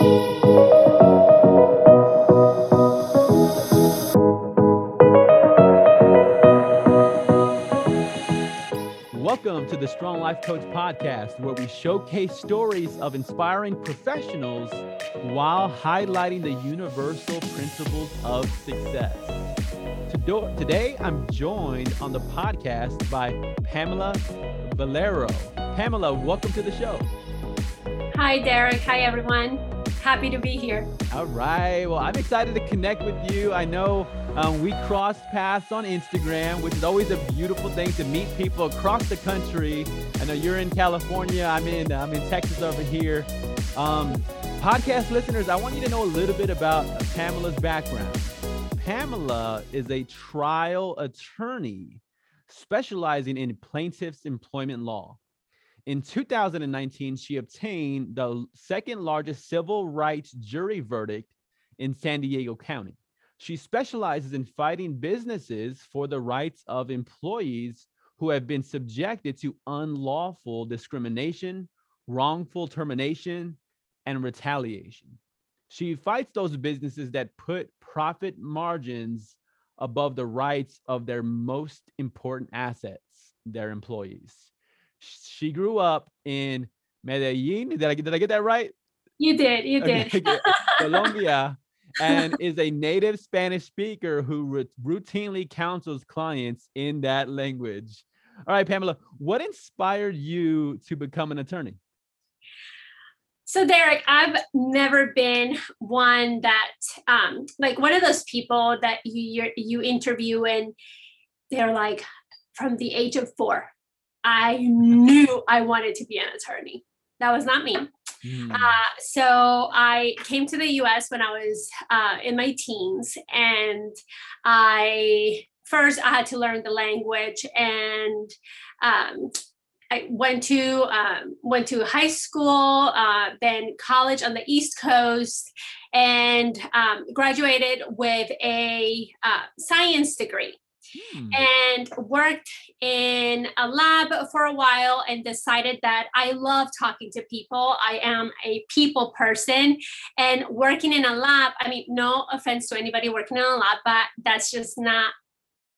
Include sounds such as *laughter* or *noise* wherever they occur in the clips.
Welcome to the Strong Life Coach podcast, where we showcase stories of inspiring professionals while highlighting the universal principles of success. Today, I'm joined on the podcast by Pamela Valero. Pamela, welcome to the show. Hi, Derek. Hi, everyone. Happy to be here. All right. Well, I'm excited to connect with you. I know um, we crossed paths on Instagram, which is always a beautiful thing to meet people across the country. I know you're in California. I'm in I'm in Texas over here. Um, podcast listeners, I want you to know a little bit about Pamela's background. Pamela is a trial attorney specializing in plaintiff's employment law. In 2019, she obtained the second largest civil rights jury verdict in San Diego County. She specializes in fighting businesses for the rights of employees who have been subjected to unlawful discrimination, wrongful termination, and retaliation. She fights those businesses that put profit margins above the rights of their most important assets, their employees. She grew up in Medellin. Did I, did I get that right? You did. You did. *laughs* Okay. Colombia and is a native Spanish speaker who routinely counsels clients in that language. All right, Pamela, what inspired you to become an attorney? So, Derek, I've never been one that, um, like, one of those people that you you interview and they're like, from the age of four, I knew I wanted to be an attorney. That was not me. Mm. Uh, so I came to the US when I was uh, in my teens, and I first I had to learn the language, and um, I went to um, went to high school, uh, then college on the East Coast, and um, graduated with a uh, science degree hmm. and worked in a lab for a while and decided that I love talking to people. I am a people person and working in a lab. I mean, no offense to anybody working in a lab, but that's just not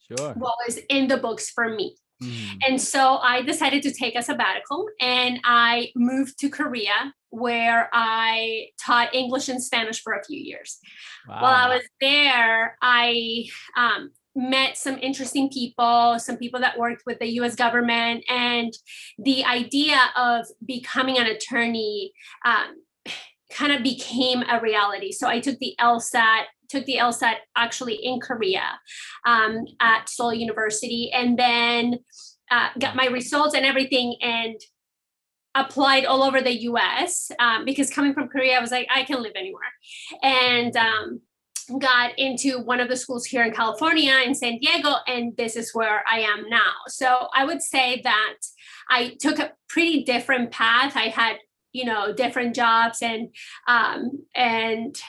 sure. what was in the books for me. Hmm. And so I decided to take a sabbatical and I moved to Korea where I taught English and Spanish for a few years. Wow. While I was there, I um, met some interesting people, some people that worked with the US government, and the idea of becoming an attorney um, kind of became a reality. So I took the LSAT, took the LSAT actually in Korea um, at Seoul University, and then uh, got my results and everything, and applied all over the US um, because coming from Korea, I was like, I can live anywhere. And um, got into one of the schools here in California in San Diego, and this is where I am now. So I would say that I took a pretty different path. I had, you know, different jobs and um, and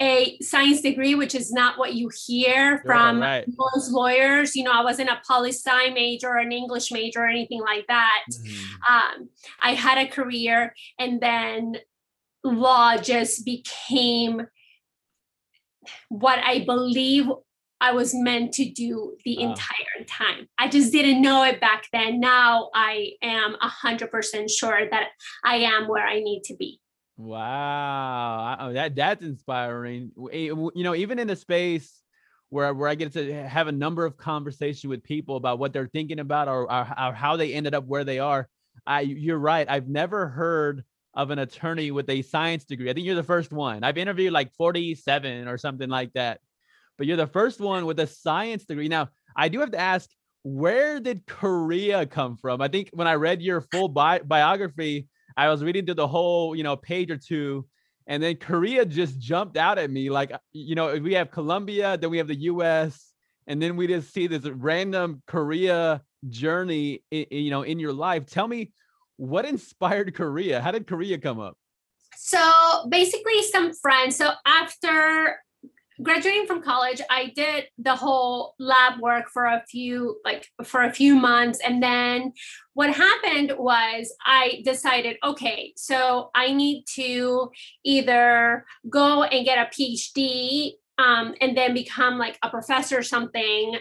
a science degree, which is not what you hear from right. most lawyers. You know, I wasn't a poli sci major or an English major or anything like that. Mm-hmm. Um, I had a career, and then law just became what I believe I was meant to do the uh, entire time. I just didn't know it back then. Now I am a hundred percent sure that I am where I need to be. Wow, oh, that that's inspiring. You know, even in a space where where I get to have a number of conversations with people about what they're thinking about or, or, or how they ended up where they are. I, you're right. I've never heard of an attorney with a science degree. I think you're the first one. I've interviewed like 47 or something like that, but you're the first one with a science degree. Now, I do have to ask, where did Korea come from? I think when I read your full bi- biography, I was reading through the whole, you know, page or two, and then Korea just jumped out at me. Like, uh, you know, we have Colombia, then we have the U.S., and then we just see this random Korea journey, you know, in your life. Tell me what inspired Korea? How did Korea come up? So basically, some friends. So after graduating from college, I did the whole lab work for a few like for a few months and then what happened was I decided okay, so I need to either go and get a PhD um, and then become like a professor or something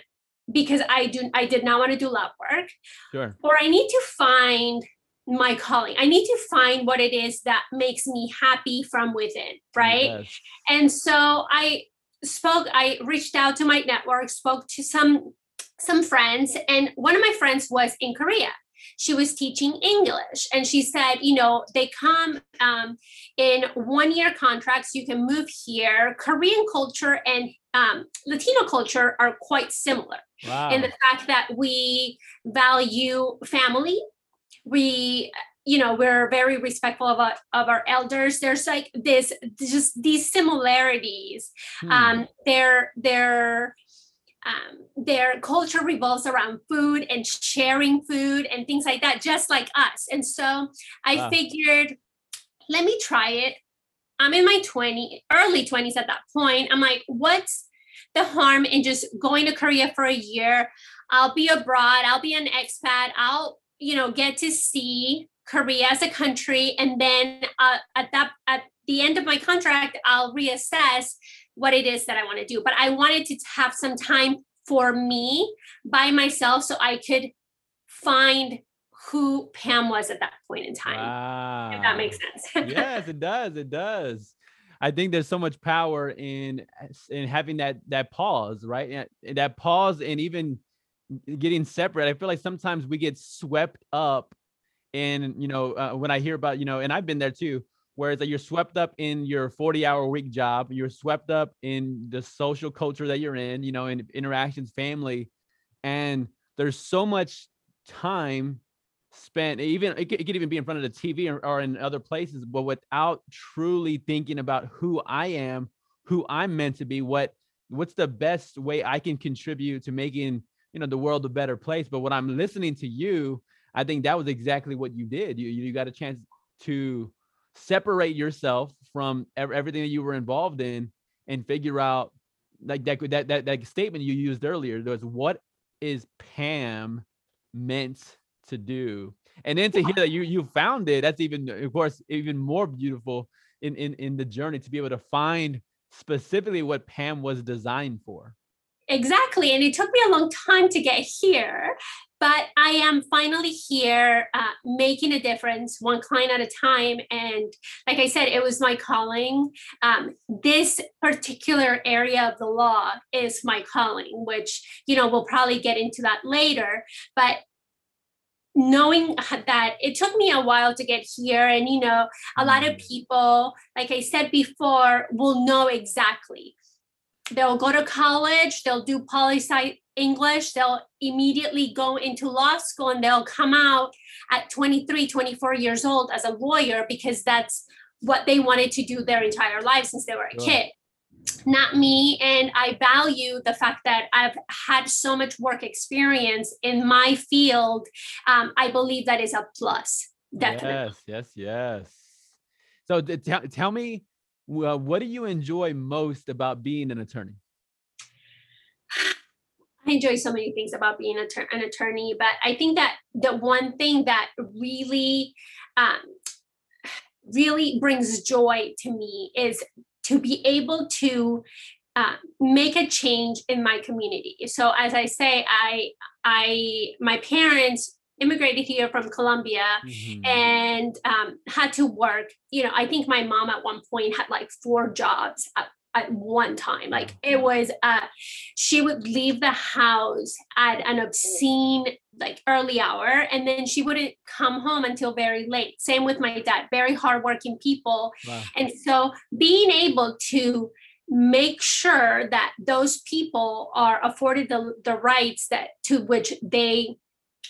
because I do I did not want to do lab work. Sure. Or I need to find my calling. I need to find what it is that makes me happy from within, right? Yes. And so I spoke I reached out to my network, spoke to some some friends and one of my friends was in Korea she was teaching English. And she said, you know, they come um, in one year contracts. You can move here. Korean culture and um, Latino culture are quite similar wow. in the fact that we value family. We you know we're very respectful of our, of our elders there's like this just these similarities hmm. um they're they're um, their culture revolves around food and sharing food and things like that, just like us. And so I wow. figured, let me try it. I'm in my 20, early 20s at that point. I'm like, what's the harm in just going to Korea for a year? I'll be abroad, I'll be an expat, I'll, you know, get to see Korea as a country. And then uh, at that, at the end of my contract, I'll reassess what it is that I want to do. But I wanted to have some time for me by myself so I could find who Pam was at that point in time. Wow. If that makes sense. *laughs* yes, it does. It does. I think there's so much power in in having that that pause, right? And that pause and even getting separate. I feel like sometimes we get swept up in, you know, uh, when I hear about, you know, and I've been there too, Whereas that you're swept up in your 40 hour week job, you're swept up in the social culture that you're in, you know, in interactions, family, and there's so much time spent even it could, it could even be in front of the tv or, or in other places but without truly thinking about who i am who i'm meant to be what what's the best way i can contribute to making you know the world a better place. But when i'm listening to you i think that was exactly what you did. You you got a chance to separate yourself from everything that you were involved in and figure out like that that that, that statement you used earlier was what is pam meant to do? And then to hear that you you found it that's even of course even more beautiful in in in the journey to be able to find specifically what pam was designed for exactly and it took me a long time to get here but I am finally here uh, making a difference one client at a time. And like I said, it was my calling. Um, this particular area of the law is my calling, which, you know, we'll probably get into that later. But knowing that it took me a while to get here and you know a lot of mm. people like i said before will know exactly they'll go to college they'll do poli sci English, they'll immediately go into law school and they'll come out at 23, 24 years old as a lawyer because that's what they wanted to do their entire life since they were a kid. Not me. And I value the fact that I've had so much work experience in my field. Um, I believe that is a plus. Definitely. Yes, yes, yes. So t- tell me, uh, what do you enjoy most about being an attorney? I enjoy so many things about being an attorney, but I think that the one thing that really, um, really brings joy to me is to be able to uh, make a change in my community. So as I say, I, I, my parents immigrated here from Colombia mm-hmm. and um, had to work. You know, I think my mom at one point had like four jobs at at one time. Like it was uh she would leave the house at an obscene like early hour and then she wouldn't come home until very late. Same with my dad, very hardworking people. Wow. And so being able to make sure that those people are afforded the, the rights that to which they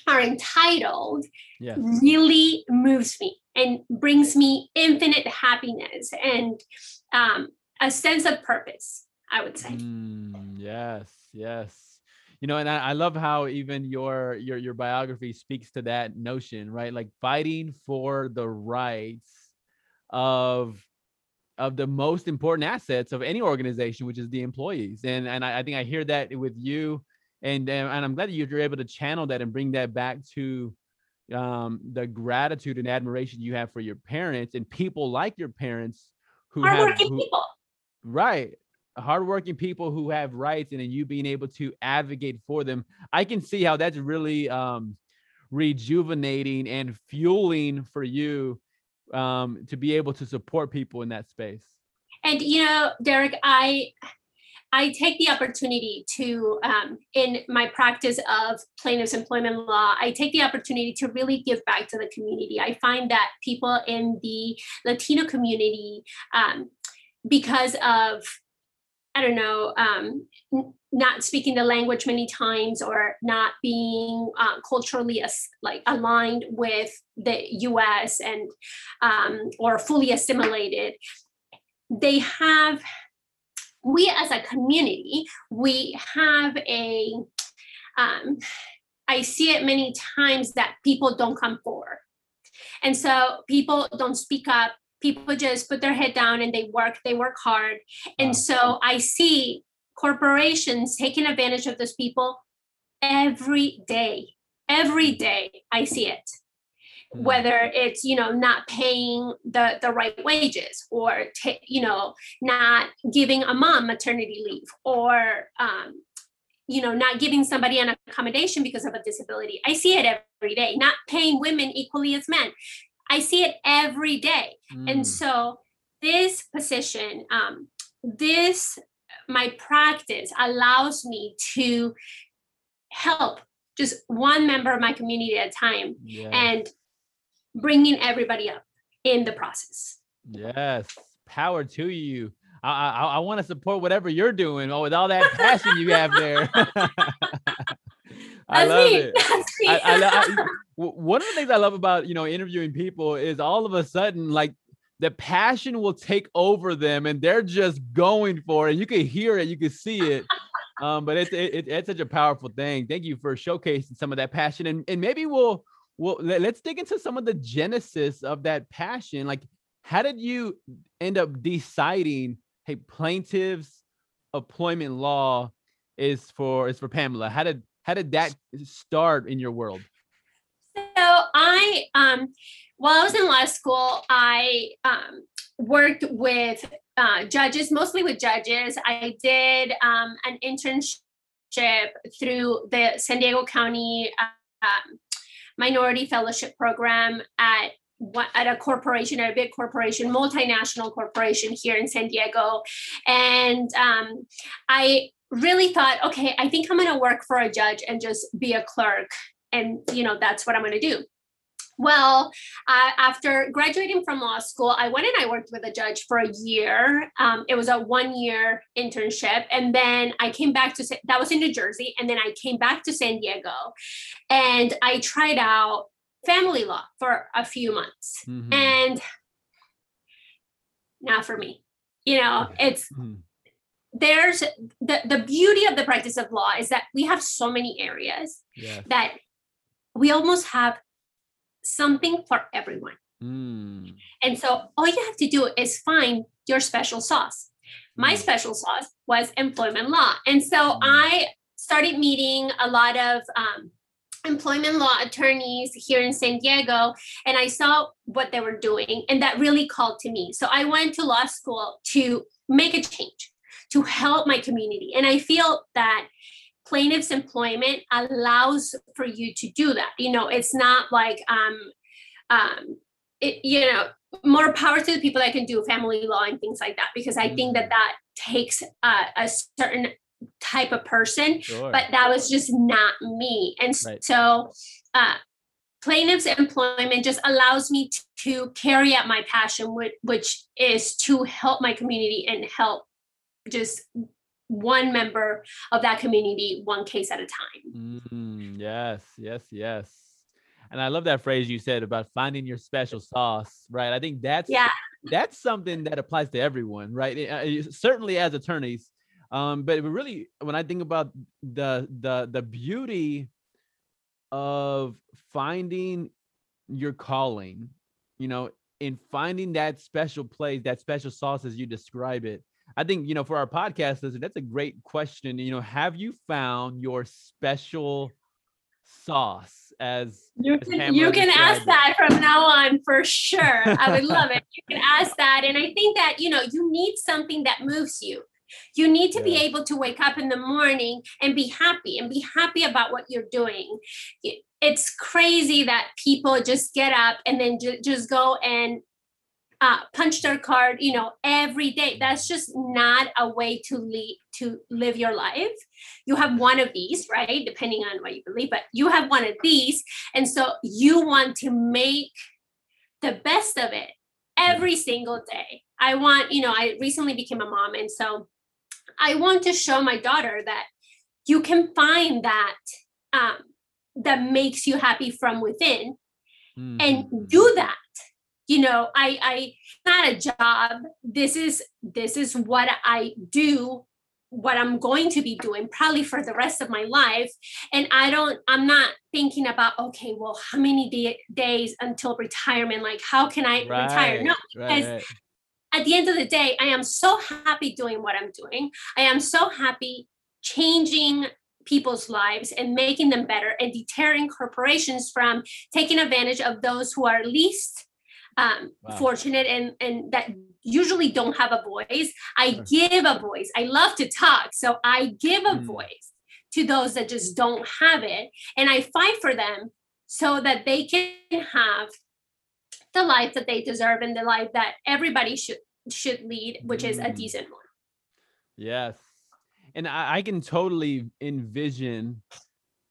are entitled yes. really moves me and brings me infinite happiness and um, a sense of purpose, I would say. Mm, yes, yes. You know, and I, I love how even your your your biography speaks to that notion, right? Like fighting for the rights of of the most important assets of any organization, which is the employees. And and I, I think I hear that with you, and and I'm glad that you're able to channel that and bring that back to um, the gratitude and admiration you have for your parents and people like your parents who have who, people. right. Hardworking people who have rights and then you being able to advocate for them. I can see how that's really um, rejuvenating and fueling for you um, to be able to support people in that space. And you know derek i I take the opportunity to, um, in my practice of plaintiff's employment law, I take the opportunity to really give back to the community. I find that people in the Latino community, um, because of I don't know, um, not speaking the language many times or not being uh, culturally as, like aligned with the U.S. and um, or fully assimilated, they have we as a community, we have a, um, I see it many times that people don't come forward. And so people don't speak up. People just put their head down and they work, they work hard. And so I see corporations taking advantage of those people every day. Every day I see it. Mm. whether it's you know not paying the the right wages or t- you know not giving a mom maternity leave or um, you know not giving somebody an accommodation because of a disability i see it every day not paying women equally as men i see it every day mm. and so this position um, this my practice allows me to help just one member of my community at a time yeah. and bringing everybody up in the process. Yes, power to you. I I, I want to support whatever you're doing. Oh, with all that passion you have there. *laughs* I love me. it. I, I, I, one of the things I love about you know interviewing people is all of a sudden like the passion will take over them and they're just going for it. You can hear it, you can see it. Um, but it's it, it's such a powerful thing. Thank you for showcasing some of that passion, and and maybe we'll well let, us dig into some of the genesis of that passion. Like how did you end up deciding hey plaintiffs employment law is for is for pamela? How did how did that start in your world? So i um while i was in law school i um worked with uh, judges mostly with judges. I did um, an internship through the san diego county um, minority fellowship program at at a corporation, at a big corporation, multinational corporation here in San Diego. And um, I really thought, okay, I think I'm going to work for a judge and just be a clerk. And, you know, that's what I'm going to do. Well, uh, after graduating from law school, I went and I worked with a judge for a year. Um, it was a one year internship. And then I came back to, that was in New Jersey. And then I came back to San Diego and I tried out family law for a few months. Mm-hmm. And not for me. You know, it's, mm-hmm. there's the, the beauty of the practice of law is that we have so many areas yes. that we almost have something for everyone. Mm. And so all you have to do is find your special sauce. My mm. special sauce was employment law. And so mm. I started meeting a lot of um, employment law attorneys here in San Diego, and I saw what they were doing, and that really called to me. So I went to law school to make a change, to help my community. And I feel that plaintiff's employment allows for you to do that. You know, it's not like um um it, you know more power to the people that can do family law and things like that because I think that mm. that takes a certain type of person, sure. but that was just not me. And right. so uh, plaintiff's employment just allows me to, to carry out my passion, which, which is to help my community and help just one member of that community one case at a time. Mm, yes yes yes. And i love that phrase you said about finding your special sauce right? I think that's yeah. that's something that applies to everyone right? Uh, certainly as attorneys um but really when i think about the the the beauty of finding your calling you know in finding that special place, that special sauce as you describe it. I think, you know, for our podcast listeners, that's a great question. You know, have you found your special sauce as you can, you can ask that from now on for sure. I would love it. *laughs* You can ask that. And I think that, you know, you need something that moves you. You need to yeah. be able to wake up in the morning and be happy and be happy about what you're doing. It's crazy that people just get up and then ju- just go and uh, punch their card, you know, every day. That's just not a way to lead to live your life. You have one of these, right? Depending on what you believe, but you have one of these, and so you want to make the best of it every single day. I want, you know, I recently became a mom, and so I want to show my daughter that you can find that um, that makes you happy from within, mm-hmm. and do that you know i i not a job. This is this is what i do what i'm going to be doing probably for the rest of my life. And i don't i'm not thinking about okay well how many day, days until retirement? Like how can i right, retire? No because right. at the end of the day i am so happy doing what i'm doing. I am so happy changing people's lives and making them better and deterring corporations from taking advantage of those who are least um, wow. fortunate and and that usually don't have a voice. I sure. give a voice. I love to talk, so I give a mm. voice to those that just don't have it, and I fight for them so that they can have the life that they deserve and the life that everybody should should lead, which mm. is a mm. decent one. Yes, and I, I can totally envision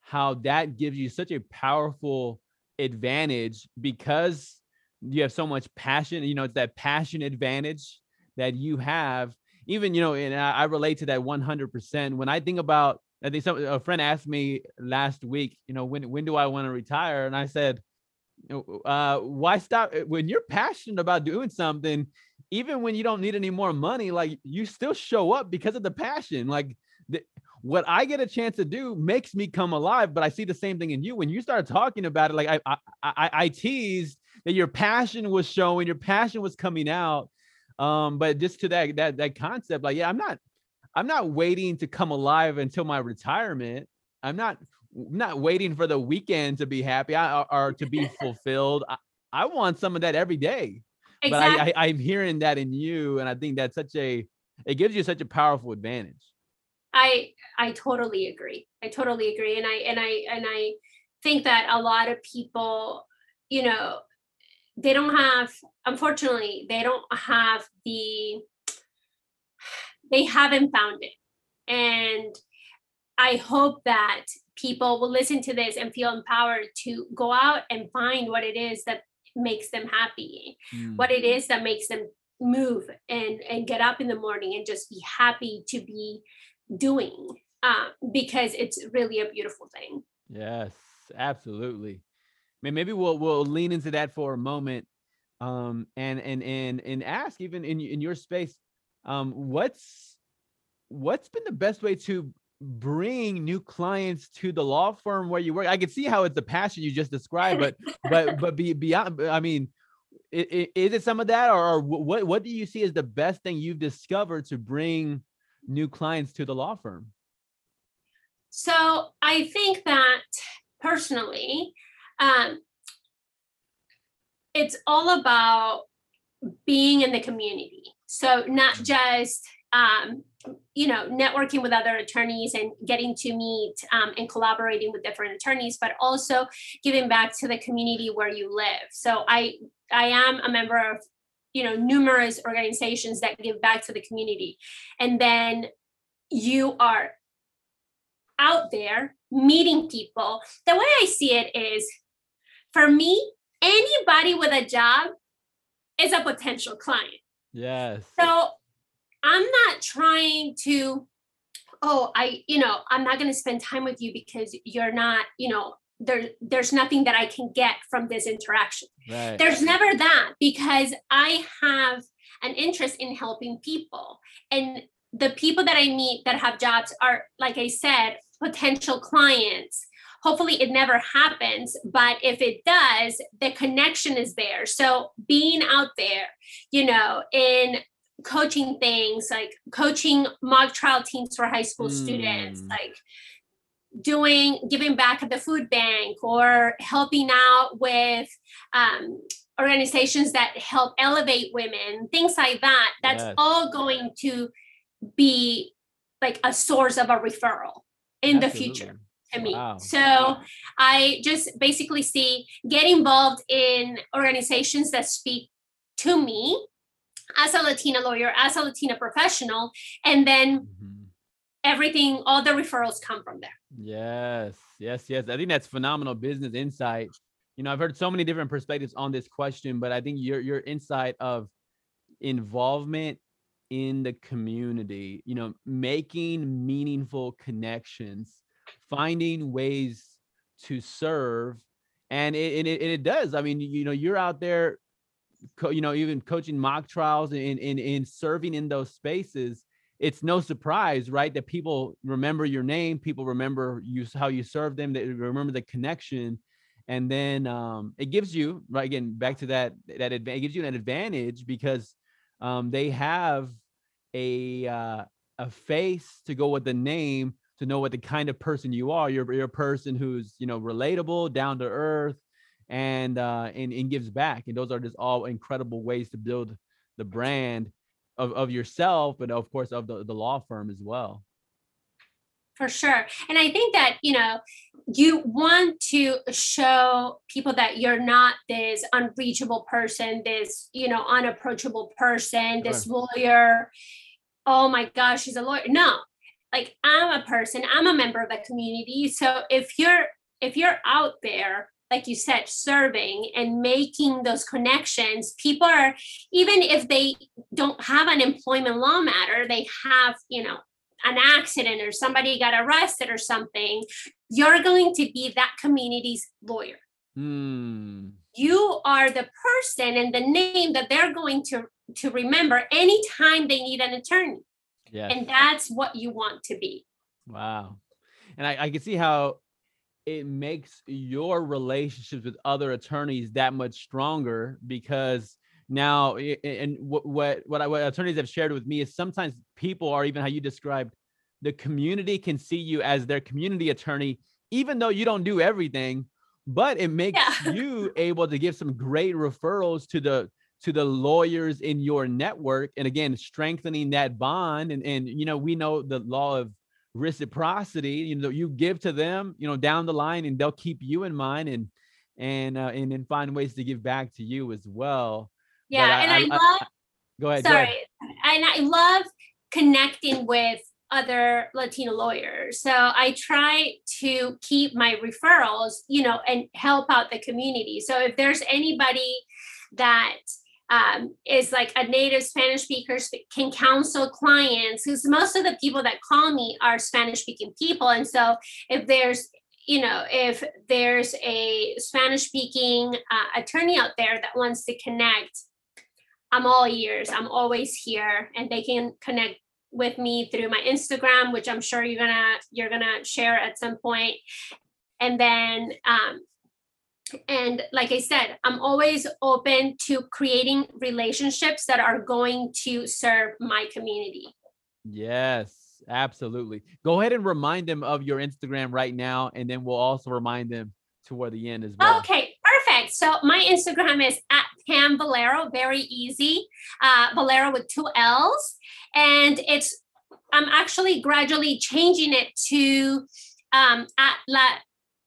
how that gives you such a powerful advantage because you have so much passion you know it's that passion advantage that you have even you know and i, relate to that 100% when i think about i think some a friend asked me last week you know when when do i want to retire and i said uh why stop uh, when you're passionate about doing something even when you don't need any more money like you still show up because of the passion like the, what I get a chance to do makes me come alive. But I see the same thing in you when you start talking about it. Like I, I, I, I teased that your passion was showing, your passion was coming out. Um, but just to that that that concept, like, yeah, I'm not, I'm not waiting to come alive until my retirement. I'm not not waiting for the weekend to be happy or, or to be *laughs* fulfilled. I, I, want some of that every day. Exactly. But I, I, I'm hearing that in you, and I think that's such a it gives you such a powerful advantage. I I totally agree. I totally agree, and I and I and I think that a lot of people, you know, they don't have unfortunately they don't have the they haven't found it. And i hope that people will listen to this and feel empowered to go out and find what it is that makes them happy mm. what it is that makes them move and and get up in the morning and just be happy to be doing uh, because it's really a beautiful thing. Yes absolutely maybe we'll we'll lean into that for a moment um and and and and ask even in in your space um what's what's been the best way to bring new clients to the law firm where you work? I can see how it's the passion you just described but *laughs* but but be beyond i mean is, is it some of that or what what do you see as the best thing you've discovered to bring new clients to the law firm? So i think that personally um, it's all about being in the community. So not mm. just um, you know networking with other attorneys and getting to meet um, and collaborating with different attorneys, but also giving back to the community where you live. So I I am a member of you know numerous organizations that give back to the community, and then you are out there meeting people. The way I see it is for me, anybody with a job is a potential client. Yes. So I'm not trying to, oh, I, you know, I'm not going to spend time with you because you're not, you know, there, there's nothing that I can get from this interaction. Right. There's never that because I have an interest in helping people. And the people that I meet that have jobs are, like I said, potential clients hopefully it never happens but if it does the connection is there so being out there you know in coaching things like coaching mock trial teams for high school mm. students like doing giving back at the food bank or helping out with um, organizations that help elevate women things like that that's yes. all going to be like a source of a referral in Absolutely. the future to me wow. so i just basically see get involved in organizations that speak to me as a latina lawyer as a latina professional and then mm-hmm. everything all the referrals come from there Yes, yes, yes. I think that's phenomenal business insight. You know, I've heard so many different perspectives on this question, but I think your your insight of involvement in the community, you know, making meaningful connections, finding ways to serve, and it and it, and it does. I mean, you know, you're out there, co- you know, even coaching mock trials and in in serving in those spaces. It's no surprise, right, that people remember your name, people remember you how you serve them, they remember the connection, and then um, it gives you right again back to that that it gives you an advantage because um, they have a uh, a face to go with the name to know what the kind of person you are. You're you're a person who's you know relatable, down to earth, and uh, and and gives back. And those are just all incredible ways to build the brand of, of yourself, but of course of the, the law firm as well. For sure. And I think that, you know, you want to show people that you're not this unreachable person, this, you know, unapproachable person, this sure. lawyer. Oh my gosh, she's a lawyer. No, like I'm a person, I'm a member of a community. So if you're if you're out there like you said, serving and making those connections, people are, even if they don't have an employment law matter, they have, you know, an accident or somebody got arrested or something, you're going to be that community's lawyer. Hmm. You are the person and the name that they're going to, to remember anytime they need an attorney. Yes. And that's what you want to be. Wow. And I, I can see how it makes your relationships with other attorneys that much stronger because now and what what what, I, what attorneys have shared with me is sometimes people are even how you described the community can see you as their community attorney even though you don't do everything but it makes yeah. you able to give some great referrals to the to the lawyers in your network and again strengthening that bond and and you know we know the law of reciprocity you know you give to them you know down the line and they'll keep you in mind and and uh, and, and find ways to give back to you as well. Yeah I, and i, I love I, go ahead sorry go ahead. and i love connecting with other latino lawyers. So i try to keep my referrals you know and help out the community. So if there's anybody that um, is like a native Spanish speaker can counsel clients because most of the people that call me are Spanish speaking people. And so if there's you know, if there's a Spanish speaking uh, attorney out there that wants to connect, I'm all ears. I'm always here and they can connect with me through my Instagram, which I'm sure you're gonna you're gonna share at some point. And then um, and like I said, I'm always open to creating relationships that are going to serve my community. Yes, absolutely. Go ahead and remind them of your Instagram right now, and then we'll also remind them toward the end as well. Okay, perfect. So my Instagram is at Pam Valero, very easy. Uh, Valero with two L's. And it's, I'm actually gradually changing it to um, at La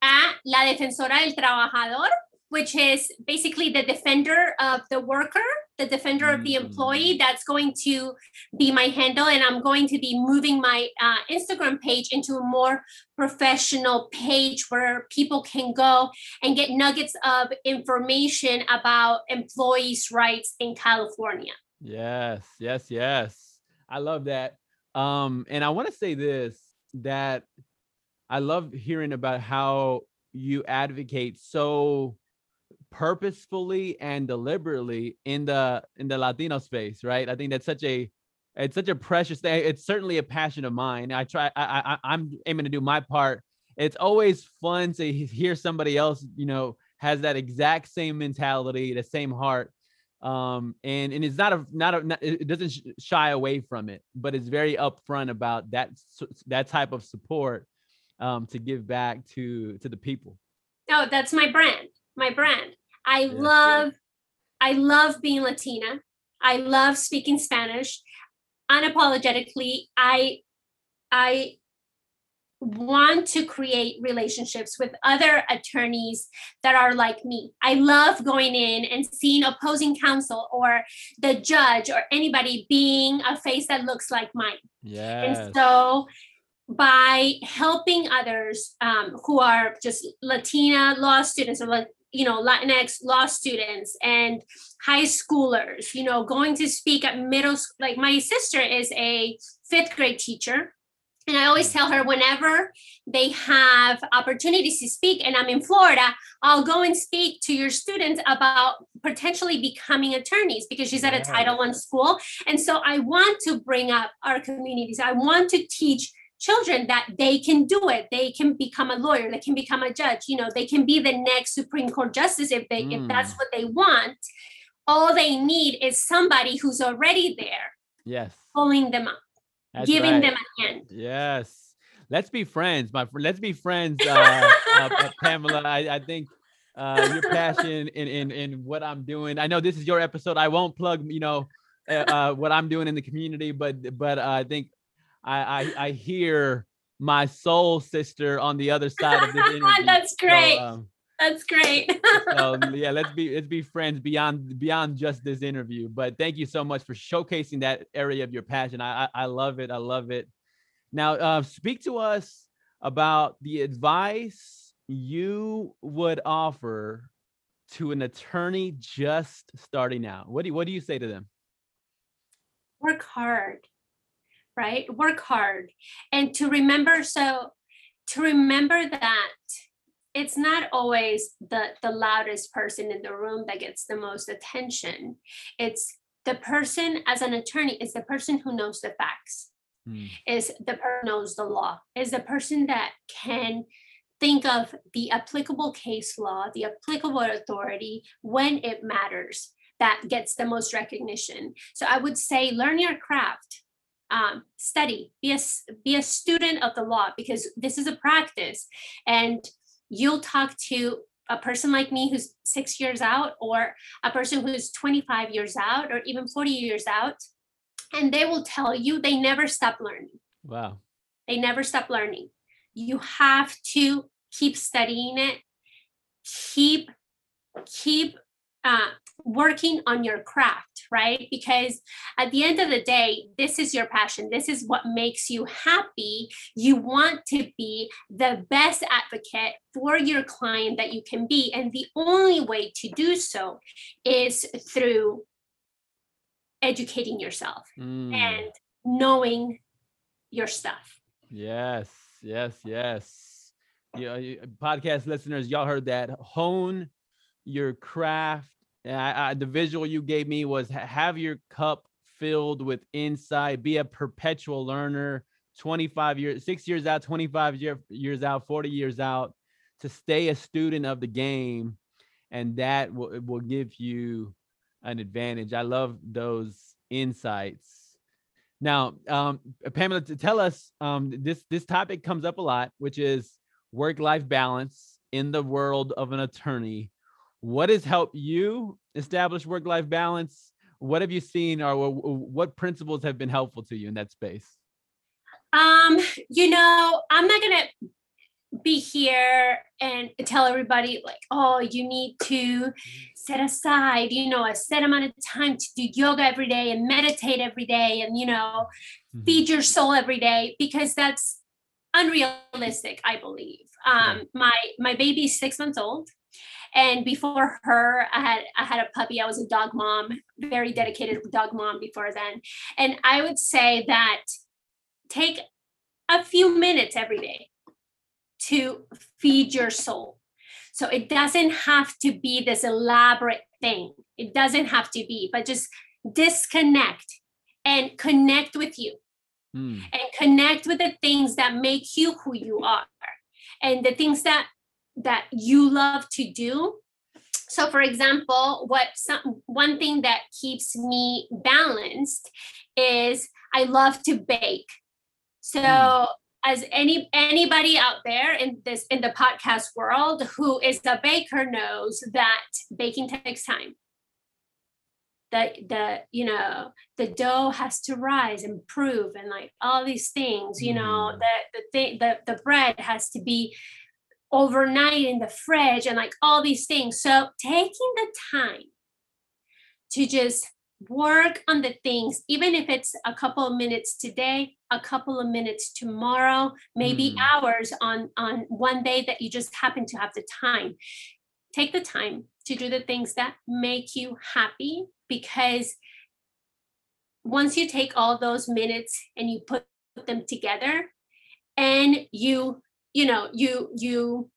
a la defensora del trabajador, which is basically the defender of the worker, the defender of the employee. Mm. That's going to be my handle. And I'm going to be moving my uh, Instagram page into a more professional page where people can go and get nuggets of information about employees' rights in California. Yes, yes, yes. I love that. Um, and I want to say this that I love hearing about how you advocate so purposefully and deliberately in the in the Latino space, right? I think that's such a it's such a precious thing. It's certainly a passion of mine. I try I, I I'm aiming to do my part it's always fun to hear somebody else, you know, has that exact same mentality, the same heart. Um, and and it's not a not a not, it doesn't shy away from it, but it's very upfront about that that type of support um, to give back to to the people. Oh, that's my brand. My brand. I yeah. love I love being Latina. I love speaking Spanish unapologetically. I I want to create relationships with other attorneys that are like me. I love going in and seeing opposing counsel or the judge or anybody being a face that looks like mine. Yeah. And so by helping others um, who are just Latina law students or you know Latinx law students and high schoolers, you know, going to speak at middle school. like my sister is a fifth grade teacher and I always tell her whenever they have opportunities to speak, and I'm in Florida, I'll go and speak to your students about potentially becoming attorneys because she's at a Title One school. And so I want to bring up our communities. I want to teach children that they can do it. They can become a lawyer. They can become a judge. You know, they can be the next Supreme Court justice if they mm. if that's mm. what they want. All they need is somebody who's already there. Yes. Pulling them up. That's giving right. them a hand. Yes. Let's be friends, my friend. Let's be friends, uh, uh, Pamela. I, I think uh, your passion in, in in what I'm doing. I know this is your episode. I won't plug, you know, uh, uh what I'm doing in the community, but but uh, I think I, I, I hear my soul sister on the other side of this *laughs* interview. That's great. So, um, that's great. *laughs* so yeah, let's be let's be friends beyond beyond just this interview. But thank you so much for showcasing that area of your passion. I I, I love it. I love it. Now, uh, speak to us about the advice you would offer to an attorney just starting out. What do you, what do you say to them? Work hard, right? Work hard, and to remember. So to remember that it's not always the the loudest person in the room that gets the most attention it's the person as an attorney is the person who knows the facts mm. is the person knows the law is the person that can think of the applicable case law the applicable authority when it matters that gets the most recognition so i would say learn your craft um, study be a be a student of the law because this is a practice. And you'll talk to a person like me who's six years out or a person who's 25 years out or even 40 years out and they will tell you they never stop learning. Wow. They never stop learning. You have to keep studying it. Keep keep uh, working on your craft, right? Because at the end of the day, this is your passion. This is what makes you happy. You want to be the best advocate for your client that you can be. And the only way to do so is through educating yourself mm. and knowing your stuff. Yes, yes, yes. Yeah, podcast listeners, y'all heard that. Hone your craft I, I, the visual you gave me was have your cup filled with insight, be a perpetual learner, 25 years, six years out, 25 year, years out, 40 years out, to stay a student of the game. And that will, will give you an advantage. I love those insights. Now, um, Pamela, to tell us um, this this topic comes up a lot, which is work life balance in the world of an attorney what has helped you establish work life balance? What have you seen, or what principles have been helpful to you in that space? Um, you know, I'm not gonna be here and tell everybody like, oh, you need to set aside, you know, a set amount of time to do yoga every day and meditate every day and you know, mm-hmm. feed your soul every day because that's unrealistic, I believe. Um, my my baby's six months old and before her, I had I had a puppy. I was a dog mom, very dedicated dog mom before then. And I would say that take a few minutes every day to feed your soul. So it doesn't have to be this elaborate thing. It doesn't have to be, but just disconnect and connect with you mm. and connect with the things that make you who you are and the things that that you love to do so for example what some one thing that keeps me balanced is i love to bake so mm. as any anybody out there in this in the podcast world who is a baker knows that baking takes time the the you know the dough has to rise and prove and like all these things you know mm. the the thing the, the bread has to be overnight in the fridge and like all these things so taking the time to just work on the things even if it's a couple of minutes today a couple of minutes tomorrow maybe mm. hours on on one day that you just happen to have the time take the time to do the things that make you happy because once you take all those minutes and you put them together and you you know you you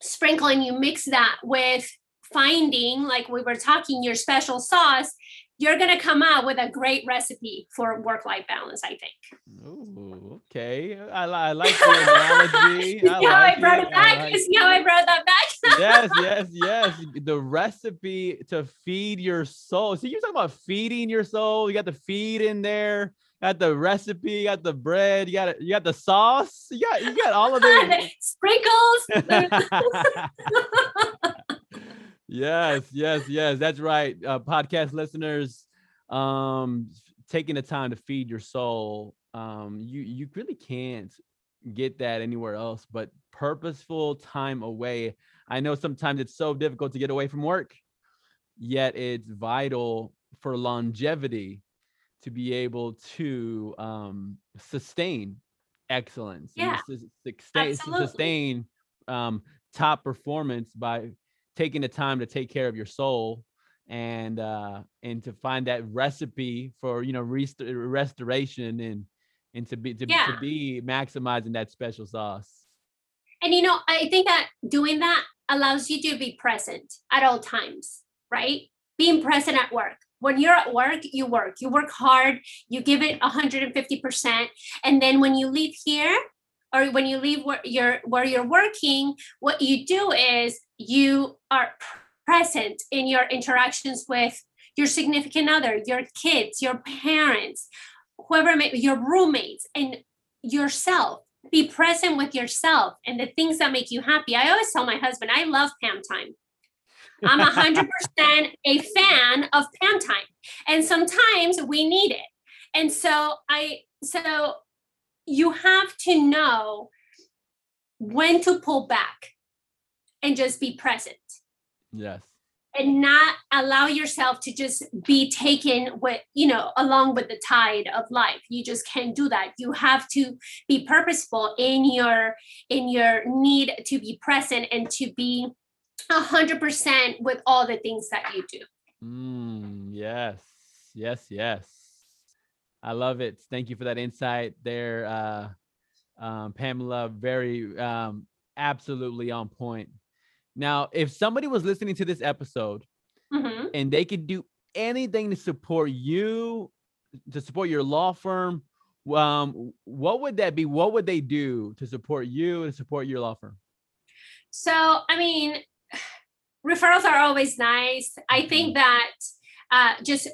sprinkle and you mix that with finding like we were talking your special sauce you're going to come out with a great recipe for work life balance, I think. Ooh, okay. I, I like the analogy. *laughs* I yeah, like I brought it, it back. Like... See how I brought that back? yes, *laughs* yes, yes. The recipe to feed your soul. See, you're talking about feeding your soul. You got the feed in there. Got the recipe, you got the bread, you got it, you got the sauce, you got you got all of it. *laughs* Sprinkles. *laughs* yes, yes, yes. That's right. Uh, podcast listeners, um, taking the time to feed your soul. Um, you you really can't get that anywhere else but purposeful time away. I know sometimes it's so difficult to get away from work, yet it's vital for longevity to be able to um, sustain excellence. Yeah, sustain, sustain um, top performance by taking the time to take care of your soul and uh and to find that recipe for you know rest- restoration and and to be to, yeah. to be maximizing that special sauce and you know i think that doing that allows you to be present at all times right being present at work when you're at work you work. You work hard you give it 150% and then when you leave here or when you leave where you're where you're working what you do is you are present in your interactions with your significant other your kids your parents whoever may your roommates and yourself. Be present with yourself and the things that make you happy. I always tell my husband i love pam time i'm 100% a fan of pam time and sometimes we need it and so i so you have to know when to pull back and just be present. Yes. And not allow yourself to just be taken with, you know, along with the tide of life. You just can't do that. You have to be purposeful in your in your need to be present and to be a hundred percent with all the things that you do. Mm, yes, yes, yes. I love it. Thank you for that insight there, uh, um, Pamela. Very, um, absolutely on point. Now, if somebody was listening to this episode mm-hmm. and they could do anything to support you, to support your law firm, um, what would that be? What would they do to support you and support your law firm? So, I mean, referrals are always nice. I think mm-hmm. that uh, just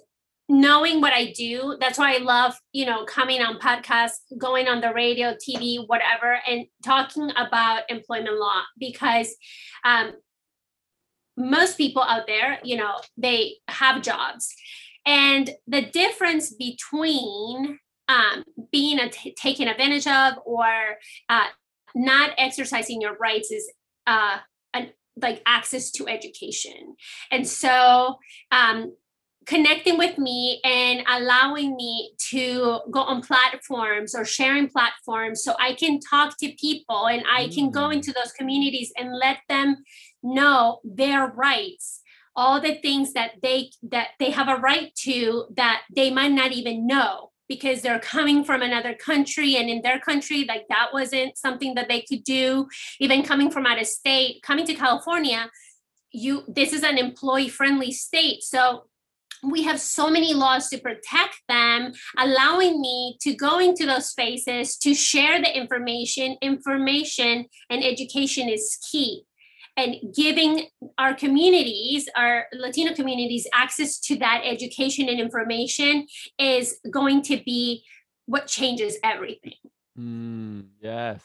knowing what I do. That's why I love, you know, coming on podcasts, going on the radio, TV, whatever, and talking about employment law because um, most people out there, you know, they have jobs. And the difference between um, being a t- taken advantage of or uh, not exercising your rights is uh, like access to education. And so um, connecting with me and allowing me to go on platforms or sharing platforms so I can talk to people and I can go mm. into those communities and let them know their rights all the things that they that they have a right to that they might not even know because they're coming from another country and in their country like that wasn't something that they could do even coming from out of state coming to california you this is an employee friendly state so we have so many laws to protect them, allowing me to go into those spaces to share the information. Information and education is key. And giving our communities, our Latino communities, access to that education and information is going to be what changes everything. Mm, yes.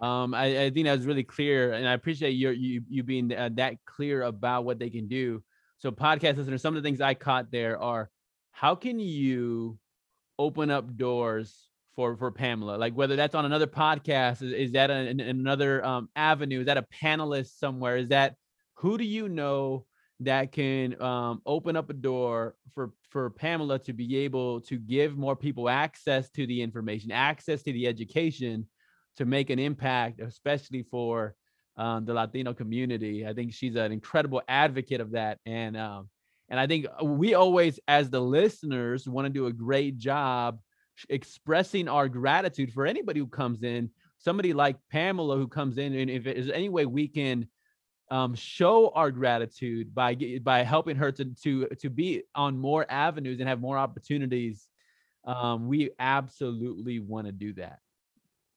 Um, I, I think that's really clear, and I appreciate your you you being uh, that clear about what they can do. So, podcast listeners, some of the things I caught there are how can you open up doors for for Pamela? Like whether that's on another podcast, is, is that an, another um, avenue? Is that a panelist somewhere? Is that who do you know that can um, open up a door for for Pamela to be able to give more people access to the information, access to the education, to make an impact, especially for um, the Latino community. I think she's an incredible advocate of that, and um, and I think we always, as the listeners, want to do a great job expressing our gratitude for anybody who comes in. Somebody like Pamela who comes in, and if there's any way we can um, show our gratitude by by helping her to to to be on more avenues and have more opportunities, um, we absolutely want to do that.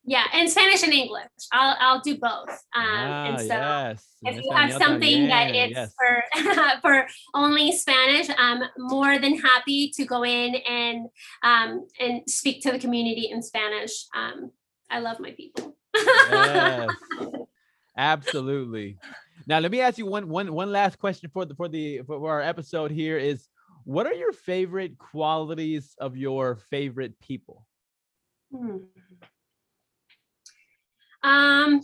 Yeah, and Spanish and English. I'll I'll do both. Um, ah, and so yes. if you have something yeah, that it's yes. for *laughs* for only Spanish, I'm more than happy to go in and um, and speak to the community in Spanish. Um, I love my people. yes, *laughs* absolutely. Now let me ask you one one one last question for the for the for our episode here is what are your favorite qualities of your favorite people? Hmm. Um,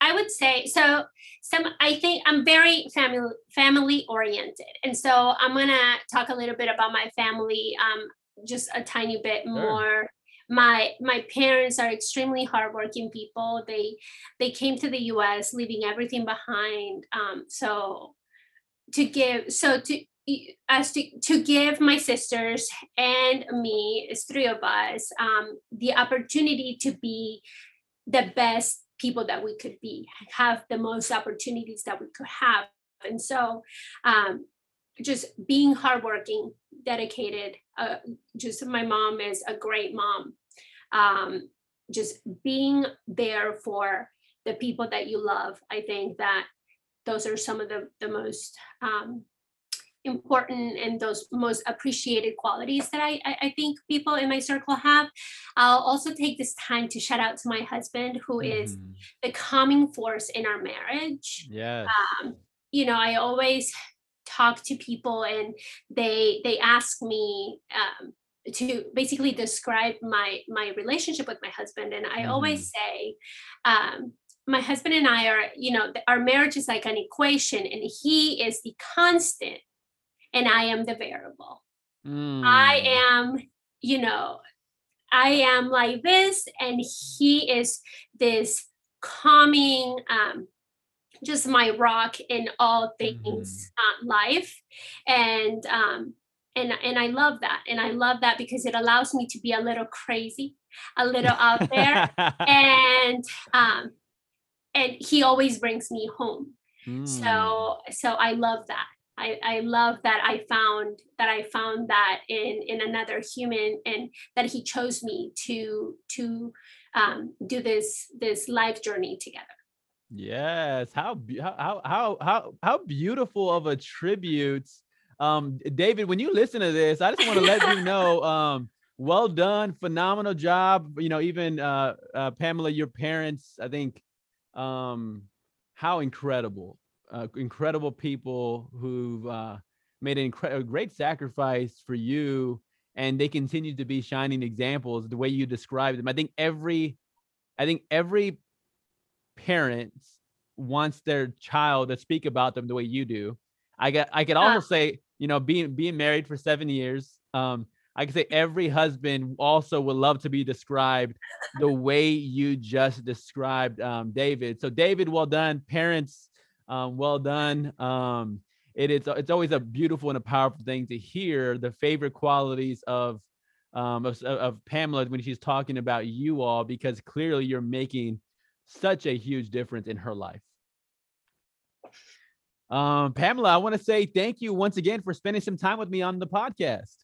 I would say so. Some I think I'm very family family oriented, and so I'm gonna talk a little bit about my family, um, just a tiny bit sure. more. My my parents are extremely hardworking people. They they came to the U.S. leaving everything behind. Um, so to give so to as to, to give my sisters and me, it's three of us, um, the opportunity to be the best people that we could be, have the most opportunities that we could have. And so, um, just being hardworking, dedicated. Uh, just my mom is a great mom. Um, just being there for the people that you love. I think that those are some of the the most um, important and those most appreciated qualities that I, I think people in my circle have. I'll also take this time to shout out to my husband, who mm-hmm. is the calming force in our marriage. Yeah. Um, you know, I always talk to people and they they ask me um, to basically describe my my relationship with my husband, and I mm-hmm. always say. Um, my husband and I are, you know, our marriage is like an equation, and he is the constant and I am the variable. Mm. I am, you know, I am like this, and he is this calming, um, just my rock in all things mm. uh, life, and um, and and I love that, and I love that because it allows me to be a little crazy, a little out there, *laughs* and um, and he always brings me home. Mm. So so I love that. I, I love that I found that I found that in in another human and that he chose me to to um, do this this life journey together. Yes, how how how how how beautiful of a tribute, um, David. When you listen to this, I just want to let you know, *laughs* um, well done, phenomenal job. You know, even uh, uh, Pamela, your parents, I think, um, how incredible uh, incredible people who've uh, made an incre- a great sacrifice for you, and they continue to be shining examples. The way you describe them, I think every, I think every parent wants their child to speak about them the way you do. I get, I could also say, you know, being being married for seven years. Um, I could say every husband also would love to be described the way you just described um, David. So, David, well done. Parents, um, well done. Um, it is it's always a beautiful and a powerful thing to hear the favorite qualities of um, of, of Pamela when she's talking about you all because clearly you're making such a huge difference in her life. Um, Pamela, I want to say thank you once again for spending some time with me on the podcast.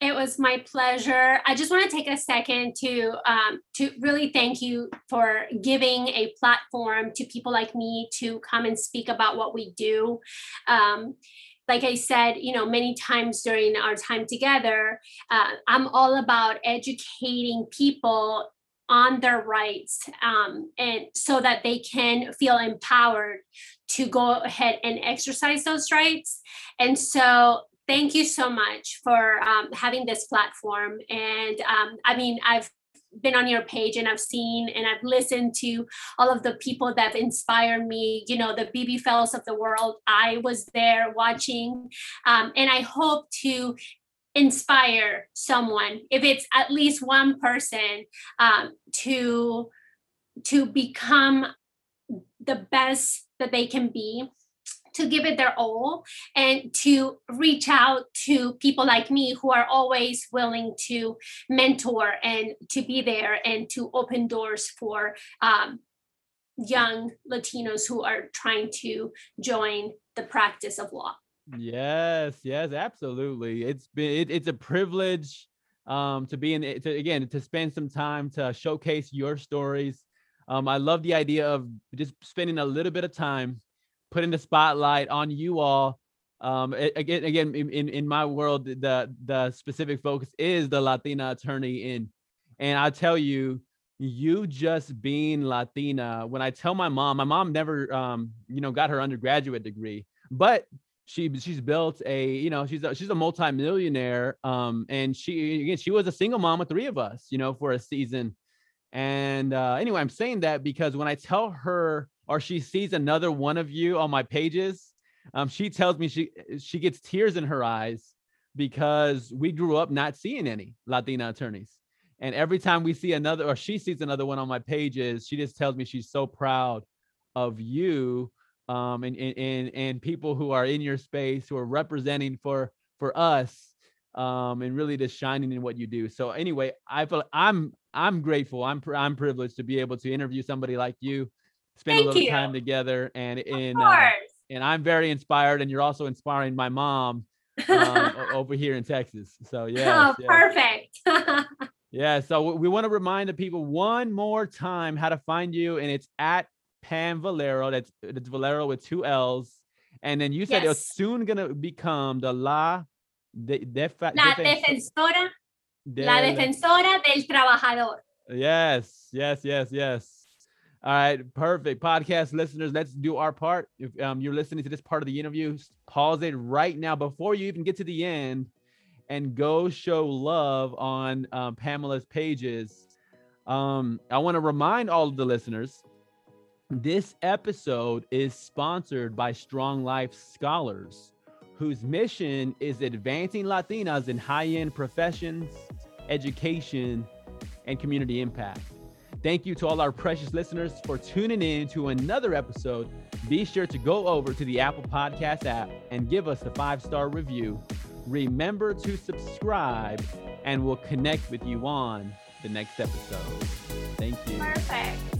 It was my pleasure. I just want to take a second to um, to really thank you for giving a platform to people like me to come and speak about what we do. Um, like I said, you know, many times during our time together, uh, I'm all about educating people on their rights um, and so that they can feel empowered to go ahead and exercise those rights. And so thank you so much for um, having this platform. And um, I mean, I've been on your page and I've seen and I've listened to all of the people that inspire me, you know, the BB Fellows of the world. I was there watching, um, and I hope to inspire someone, if it's at least one person, um, to to become the best that they can be to give it their all and to reach out to people like me who are always willing to mentor and to be there and to open doors for um, young Latinos who are trying to join the practice of law. Yes, yes, absolutely. It's been it, it's a privilege um to be in to again to spend some time to showcase your stories. Um, I love the idea of just spending a little bit of time putting the spotlight on you all. Um, again, again, in, in my world, the the specific focus is the Latina attorney in, and I tell you, you just being Latina. When I tell my mom, my mom never, um, you know, got her undergraduate degree, but she she's built a, you know, she's a, she's a multimillionaire. Um, and she again, she was a single mom with three of us, you know, for a season. And uh, anyway, I'm saying that because when I tell her or she sees another one of you on my pages, um, she tells me she she gets tears in her eyes because we grew up not seeing any Latina attorneys. And every time we see another or she sees another one on my pages, she just tells me she's so proud of you um, and, and and people who are in your space who are representing for for us um, and really just shining in what you do. So anyway, I feel I'm I'm grateful. I'm I'm privileged to be able to interview somebody like you spend Thank a little you. time together and in uh, and I'm very inspired and you're also inspiring my mom um, *laughs* over here in Texas. So yeah. Oh, perfect. *laughs* yeah. So we want to remind the people one more time how to find you, and it's at Pam Valero. That's it's Valero with two L's. And then you said yes. it's soon gonna become the La de, de, La Defensora. De, la Defensora del Trabajador. Yes, yes, yes, yes. All right, perfect. Podcast listeners, let's do our part. If um, you're listening to this part of the interview, pause it right now before you even get to the end and go show love on um, Pamela's pages. Um, I want to remind all of the listeners this episode is sponsored by Strong Life Scholars, whose mission is advancing Latinas in high end professions, education, and community impact. Thank you to all our precious listeners for tuning in to another episode. Be sure to go over to the Apple Podcast app and give us a five star review. Remember to subscribe, and we'll connect with you on the next episode. Thank you. Perfect.